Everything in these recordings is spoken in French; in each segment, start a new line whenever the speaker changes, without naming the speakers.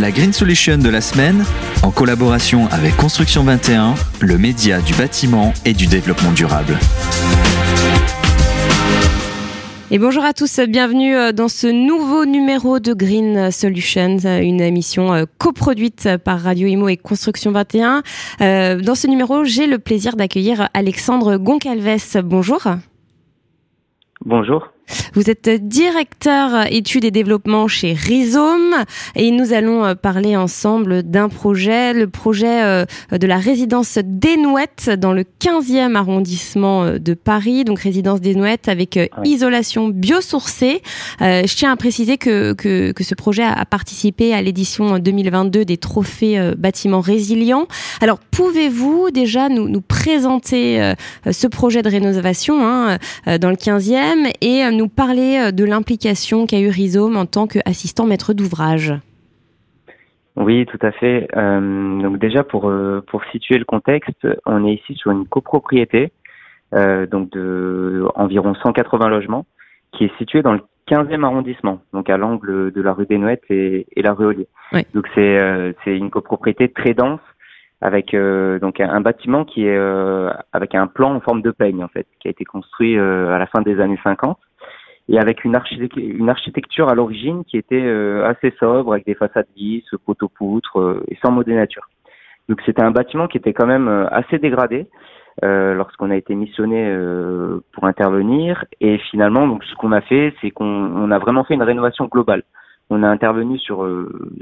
La Green Solution de la semaine, en collaboration avec Construction 21, le média du bâtiment et du développement durable.
Et bonjour à tous, bienvenue euh, dans ce nouveau numéro de Green Solutions, une émission euh, coproduite par Radio Imo et Construction 21. Euh, dans ce numéro, j'ai le plaisir d'accueillir Alexandre Goncalves. Bonjour.
Bonjour.
Vous êtes directeur études et développement chez Rhizome et nous allons euh, parler ensemble d'un projet, le projet euh, de la résidence Desnouettes dans le 15e arrondissement euh, de Paris, donc résidence Desnouettes avec isolation biosourcée. je tiens à préciser que, que, que ce projet a participé à l'édition 2022 des trophées bâtiments résilients. Alors pouvez-vous déjà nous, nous présenter ce projet de rénovation hein, dans le 15e et nous parler euh, de l'implication qu'a eu Rhizome en tant qu'assistant maître d'ouvrage.
Oui, tout à fait. Euh, donc déjà pour euh, pour situer le contexte, on est ici sur une copropriété donc de environ 180 logements qui est située dans le 15e arrondissement, donc à l'angle de la rue des Nouettes et, la rue Ollier. Donc c'est c'est une copropriété très dense avec donc un, bâtiment qui est avec un plan en forme de peigne en fait, qui a été construit à la fin des années 50 et avec une, architecture à l'origine qui était euh, assez sobre, avec des façades lisses, poteaux-poutres euh, et sans modé nature. Donc c'était un bâtiment qui était quand même euh, assez dégradé euh, lorsqu'on a été missionné euh, pour intervenir. Et finalement, donc ce qu'on a fait, c'est qu'on on a vraiment fait une rénovation globale. On a intervenu sur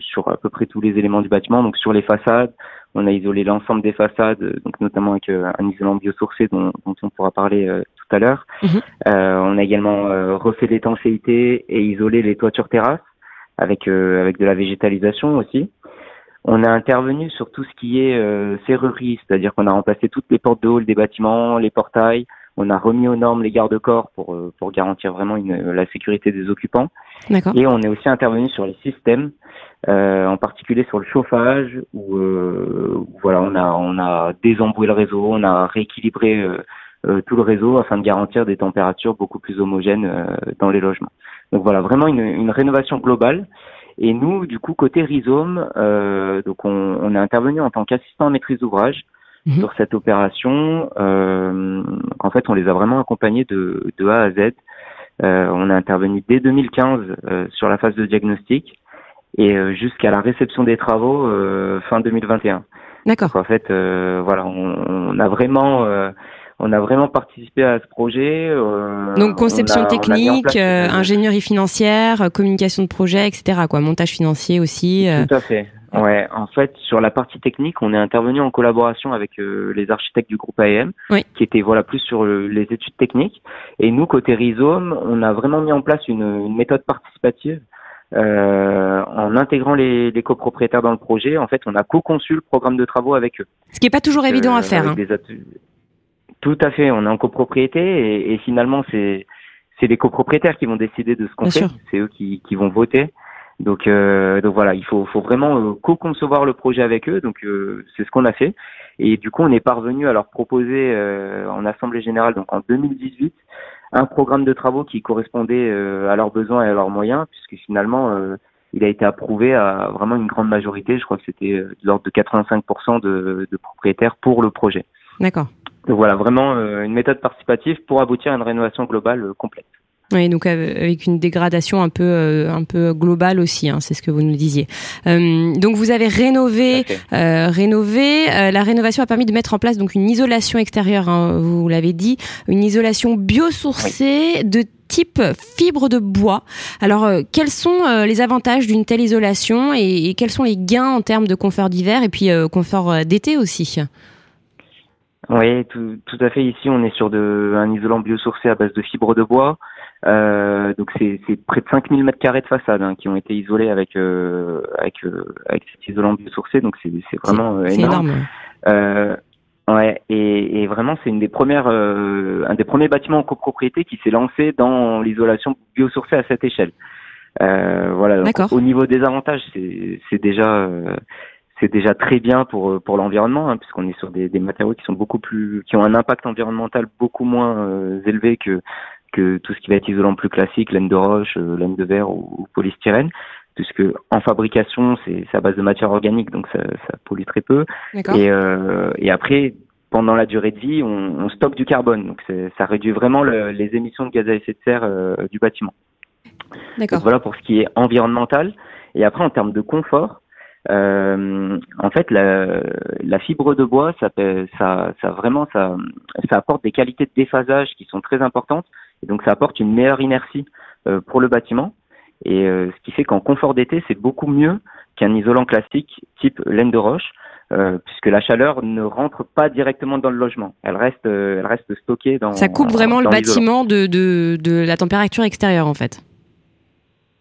sur à peu près tous les éléments du bâtiment, donc sur les façades, on a isolé l'ensemble des façades, donc notamment avec un isolant biosourcé dont, dont on pourra parler tout à l'heure. Mhm. Euh, on a également euh, refait l'étanchéité et isolé les toitures terrasses avec euh, avec de la végétalisation aussi. On a intervenu sur tout ce qui est serrurerie, c'est-à-dire qu'on a remplacé toutes les portes de hall des bâtiments, les portails. On a remis aux normes les garde-corps pour pour garantir vraiment une, la sécurité des occupants. Et on est aussi intervenu sur les systèmes, en particulier sur le chauffage, où, voilà, on a on a désemboué le réseau, on a rééquilibré euh, tout le réseau afin de garantir des températures beaucoup plus homogènes euh, dans les logements. Donc voilà, vraiment une, une, rénovation globale. Et nous, du coup, côté rhizome, euh, donc on, on, est intervenu en tant qu'assistant à maîtrise d'ouvrage mhm. sur cette opération. Euh, en fait, on les a vraiment accompagnés de, de A à Z. Euh, on a intervenu dès 2015 euh, sur la phase de diagnostic et jusqu'à la réception des travaux fin 2021.
D'accord.
En fait, voilà, on, on, a vraiment on a vraiment participé à ce projet.
Euh, Donc conception technique, euh, ingénierie financière, euh, communication de projet, etc. Quoi, montage financier aussi.
Tout à fait. Ouais, en fait, sur la partie technique, on est intervenu en collaboration avec les architectes du groupe AM, qui étaient voilà plus sur les études techniques. Et nous, côté Rhizome, on a vraiment mis en place une, méthode participative en intégrant les, copropriétaires dans le projet. En fait, on a co-conçu le programme de travaux avec eux.
Ce qui n'est pas toujours évident à faire. Hein.
Tout à fait, on est en copropriété et, et finalement c'est c'est les copropriétaires qui vont décider de ce qu'on fait, c'est eux qui, qui vont voter. Donc euh, donc voilà, il faut faut vraiment euh, co-concevoir le projet avec eux. Donc euh, c'est ce qu'on a fait et du coup on est parvenu à leur proposer euh, en assemblée générale donc en 2018 un programme de travaux qui correspondait à leurs besoins et à leurs moyens puisque finalement il a été approuvé à vraiment une grande majorité. Je crois que c'était de l'ordre de 85% de, de propriétaires pour le projet.
D'accord.
Donc voilà, vraiment euh, une méthode participative pour aboutir à une rénovation globale euh, complète.
Oui, donc avec une dégradation un peu euh, un peu globale aussi, hein, c'est ce que vous nous disiez. donc vous avez rénové, rénové. la rénovation a permis de mettre en place donc une isolation extérieure. Hein, vous l'avez dit, une isolation biosourcée de type fibre de bois. Alors, quels sont les avantages d'une telle isolation et, et, quels sont les gains en termes de confort d'hiver et puis confort d'été aussi?
Oui, tout, tout à fait. Ici, on est sur de, un isolant biosourcé à base de fibres de bois. Euh, donc c'est près de 5000 mètres carrés de façade hein, qui ont été isolés avec euh, avec euh, avec cet isolant biosourcé. Donc c'est vraiment euh, énorme. Euh, ouais, et, et vraiment c'est une des premières un des premiers bâtiments en copropriété qui s'est lancé dans l'isolation biosourcée à cette échelle. voilà. au niveau des avantages, c'est déjà c'est déjà très bien pour euh, pour l'environnement hein, puisqu'on est sur des, des, matériaux qui sont beaucoup plus qui ont un impact environnemental beaucoup moins euh, élevé que que tout ce qui va être isolant plus classique laine de roche euh, laine de verre ou, polystyrène puisque en fabrication, c'est à base de matière organique, donc ça, ça pollue très peu. Et, euh, et après, pendant la durée de vie, on, on stocke du carbone, donc ça réduit vraiment le, les émissions de gaz à effet de serre euh, du bâtiment.
D'accord.
Voilà pour ce qui est environnemental. Et après, en termes de confort, euh, en fait, la, la, fibre de bois, ça, ça, ça vraiment, ça, ça apporte des qualités de déphasage qui sont très importantes, et donc ça apporte une meilleure inertie euh, pour le bâtiment. Et euh, ce qui fait qu'en confort d'été, c'est beaucoup mieux qu'un isolant classique type laine de roche, euh, puisque la chaleur ne rentre pas directement dans le logement. Elle reste, elle reste stockée dans.
Ça coupe vraiment le bâtiment de, de, de la température extérieure, en fait.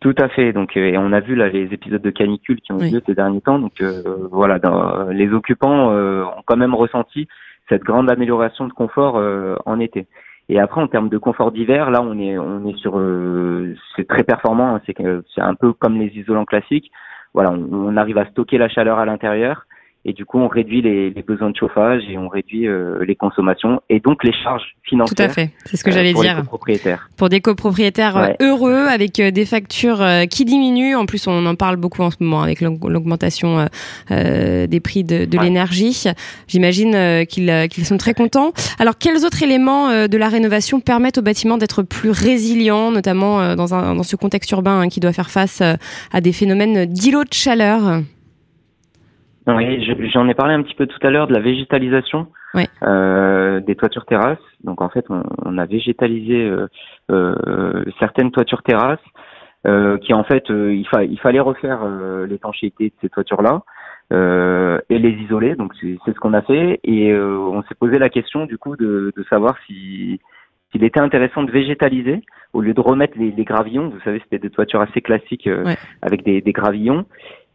Tout à fait. Donc, et on a vu là les épisodes de canicule qui ont eu lieu ces derniers temps. Donc, voilà, dans, les occupants ont quand même ressenti cette grande amélioration de confort en été. Et après, en termes de confort d'hiver, là, on est, on est sur, euh, c'est très performant. Hein, c'est, c'est un peu comme les isolants classiques. Voilà, on, on arrive à stocker la chaleur à l'intérieur et du coup on réduit les, les besoins de chauffage et on réduit euh, les consommations et donc les charges financières.
Tout à fait, c'est ce que j'allais
euh, pour
dire.
Les copropriétaires.
Pour des copropriétaires ouais. heureux avec des factures qui diminuent. En plus, on en parle beaucoup en ce moment avec l'augmentation euh, des prix de, de ouais. l'énergie. J'imagine qu'ils qu'ils sont très contents. Alors, quels autres éléments de la rénovation permettent au bâtiment d'être plus résilient, notamment dans, un, dans ce contexte urbain hein, qui doit faire face à des phénomènes d'îlots de chaleur?
Oui, j'en ai parlé un petit peu tout à l'heure de la végétalisation
oui.
euh, des toitures terrasses. Donc en fait, on, on a végétalisé euh, euh, certaines toitures terrasses euh, qui en fait, euh, il, fa il, fallait refaire l'étanchéité de ces toitures-là et les isoler. Donc c'est ce qu'on a fait et on s'est posé la question du coup de, de savoir si s'il était intéressant de végétaliser au lieu de remettre les, les gravillons. Vous savez, c'était des toitures assez classiques
ouais.
avec des, des gravillons.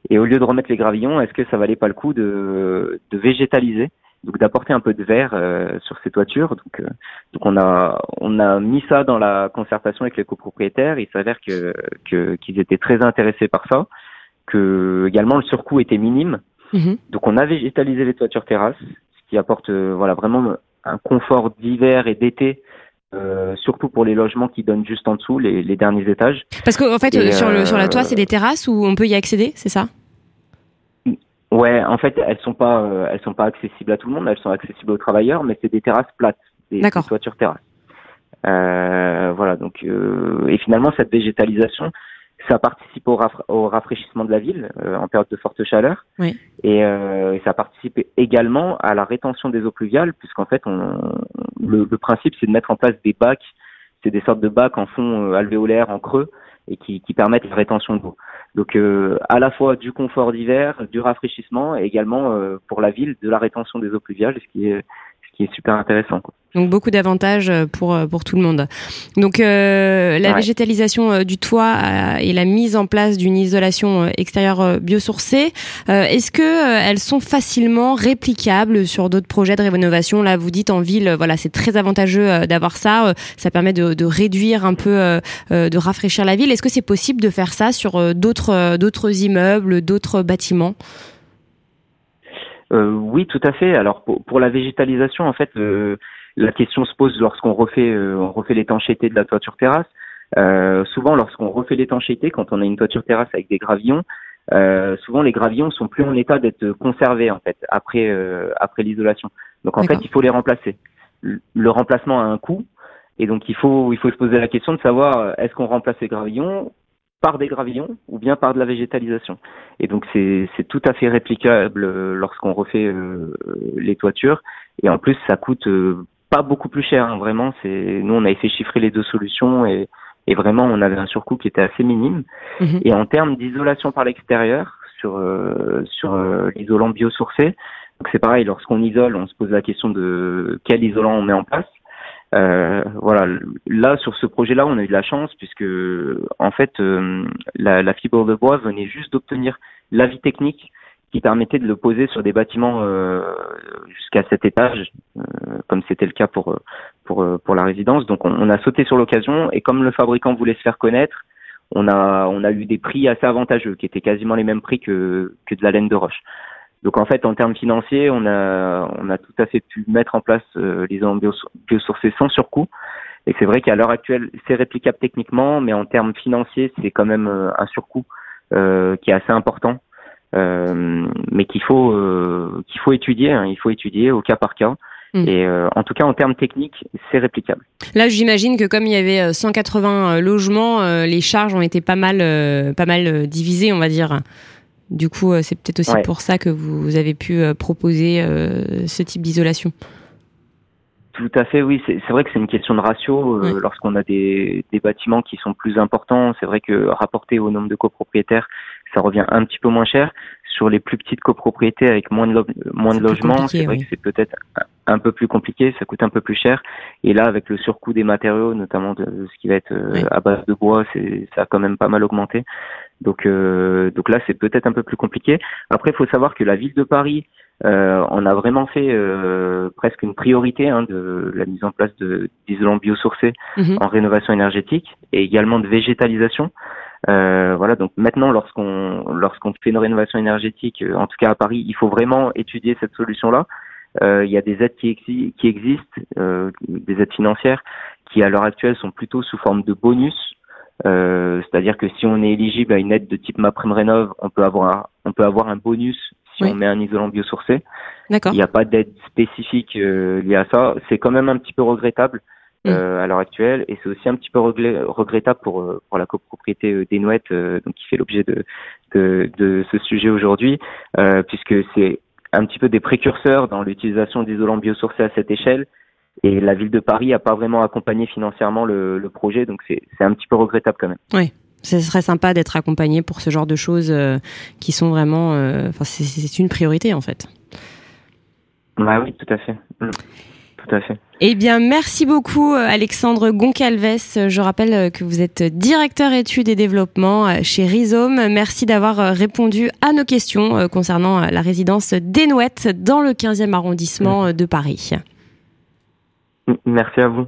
Et au lieu de remettre les gravillons, est-ce que ça valait pas le coup de, de végétaliser, donc d'apporter un peu de verre euh, sur ces toitures? Donc, euh, donc on a on a mis ça dans la concertation avec les copropriétaires. Il s'avère que qu'ils étaient très intéressés par ça, que également le surcoût était minime.
Mmh.
Donc on a végétalisé les toitures terrasses, ce qui apporte euh, voilà vraiment un confort d'hiver et d'été euh, surtout pour les logements qui donnent juste en dessous, les, les derniers étages.
Parce qu'en fait, et sur, le, sur la toit, c'est des terrasses où on peut y accéder, c'est ça?
Ouais, en fait, elles sont pas, euh, elles sont pas accessibles à tout le monde. Elles sont accessibles aux travailleurs, mais c'est des terrasses plates, des, des toitures terrasses. Euh, voilà, donc et finalement cette végétalisation, ça participe au, au rafraîchissement de la ville euh, en période de forte chaleur.
Oui.
Euh, et, ça participe également à la rétention des eaux pluviales, puisqu'en fait, on, le, principe, c'est de mettre en place des bacs. C'est des sortes de bacs en fond euh, alvéolaire, en creux, et qui, permettent la rétention d'eau. Donc, euh, à la fois du confort d'hiver, du rafraîchissement, et également euh, pour la ville, de la rétention des eaux pluviales, ce qui est, ce qui est super intéressant.
Donc beaucoup d'avantages pour pour tout le monde. Donc euh, la ouais. végétalisation du toit euh, et la mise en place d'une isolation extérieure biosourcée, euh, est-ce que elles sont facilement réplicables sur d'autres projets de rénovation? Là, vous dites en ville, voilà, c'est très avantageux d'avoir ça. ça permet de, de, réduire un peu, de rafraîchir la ville. Est-ce que c'est possible de faire ça sur d'autres d'autres immeubles, d'autres bâtiments?
Euh, oui, tout à fait. Alors pour, pour la végétalisation, en fait, euh, la question se pose lorsqu'on refait, euh, on refait l'étanchéité de la toiture terrasse. Euh, souvent, lorsqu'on refait l'étanchéité, quand on a une toiture terrasse avec des gravillons, euh, souvent les gravillons sont plus en état d'être conservés en fait après après l'isolation. Donc en fait, il faut les remplacer. Le remplacement a un coût, et donc il faut il faut se poser la question de savoir est-ce qu'on remplace les gravillons par des gravillons ou bien par de la végétalisation? Et donc c'est tout à fait réplicable lorsqu'on refait euh, les toitures. Et en plus, ça coûte euh, pas beaucoup plus cher. Hein, vraiment, c'est nous on avait fait chiffrer les deux solutions et, et vraiment on avait un surcoût qui était assez minime.
Mmh.
Et en termes d'isolation par l'extérieur sur euh, sur l'isolant biosourcé, donc c'est pareil. Lorsqu'on isole, on se pose la question de quel isolant on met en place. Euh, voilà, là sur ce projet-là, on a eu de la chance puisque en fait euh, la, la, fibre de bois venait juste d'obtenir l'avis technique qui permettait de le poser sur des bâtiments euh, jusqu'à cet étage, euh, comme c'était le cas pour pour pour la résidence. Donc on, a sauté sur l'occasion et comme le fabricant voulait se faire connaître, on a on a eu des prix assez avantageux qui étaient quasiment les mêmes prix que que de la laine de roche. Donc en fait, en termes financiers, on a, on a tout à fait pu mettre en place euh, les isolants biosourcés sans surcoût. Et c'est vrai qu'à l'heure actuelle, c'est réplicable techniquement, mais en termes financiers, c'est quand même euh, un surcoût qui est assez important, mais qu'il faut qu'il faut étudier. Hein. il faut étudier au cas par cas. Mm. Et en tout cas, en termes techniques, c'est réplicable.
Là, j'imagine que comme il y avait 180 logements, les charges ont été pas mal, pas mal divisées, on va dire. Du coup, c'est peut-être aussi pour ça que vous avez pu proposer ce type d'isolation.
Tout à fait, oui. C'est vrai que c'est une question de ratio. Euh, lorsqu'on a des, des, bâtiments qui sont plus importants, c'est vrai que rapporté au nombre de copropriétaires, ça revient un petit peu moins cher. Sur les plus petites copropriétés avec moins de, moins de logements, c'est vrai que c'est peut-être un peu plus compliqué, ça coûte un peu plus cher. Et là, avec le surcoût des matériaux, notamment de, ce qui va être euh, à base de bois, c'est ça a quand même pas mal augmenté. Donc, euh, donc là, c'est peut-être un peu plus compliqué. Après, il faut savoir que la ville de Paris euh, on a vraiment fait euh, presque une priorité hein, de la mise en place d'isolants biosourcés mhm. en rénovation énergétique et également de végétalisation. Euh, voilà, donc maintenant, lorsqu'on lorsqu'on fait une rénovation énergétique, en tout cas à Paris, il faut vraiment étudier cette solution-là. il y a des aides qui, qui existent, des aides financières, qui à l'heure actuelle sont plutôt sous forme de bonus. C'est-à-dire que si on est éligible à une aide de type MaPrimeRénov, on peut avoir on peut avoir un bonus si on met un isolant biosourcé. Il n'y a pas d'aide spécifique euh, liée à ça. C'est quand même un petit peu regrettable mm. euh, à l'heure actuelle et c'est aussi un petit peu regrettable pour, euh, pour la copropriété des Nouettes, donc qui fait l'objet de, de, de, ce sujet aujourd'hui, puisque c'est un petit peu des précurseurs dans l'utilisation d'isolants biosourcés à cette échelle. Et la ville de Paris n'a pas vraiment accompagné financièrement le, le projet, donc c'est un petit peu regrettable quand même.
Oui, ce serait sympa d'être accompagné pour ce genre de choses euh, qui sont vraiment. Euh, enfin, c'est une priorité en fait.
Bah oui, tout à fait. Mm. Tout à fait.
Eh bien, merci beaucoup, euh, Alexandre Goncalves. Je rappelle que vous êtes directeur études et développement chez Rhizome. Merci d'avoir répondu à nos questions concernant la résidence Desnouettes dans le 15e arrondissement mm. de Paris.
Merci à vous.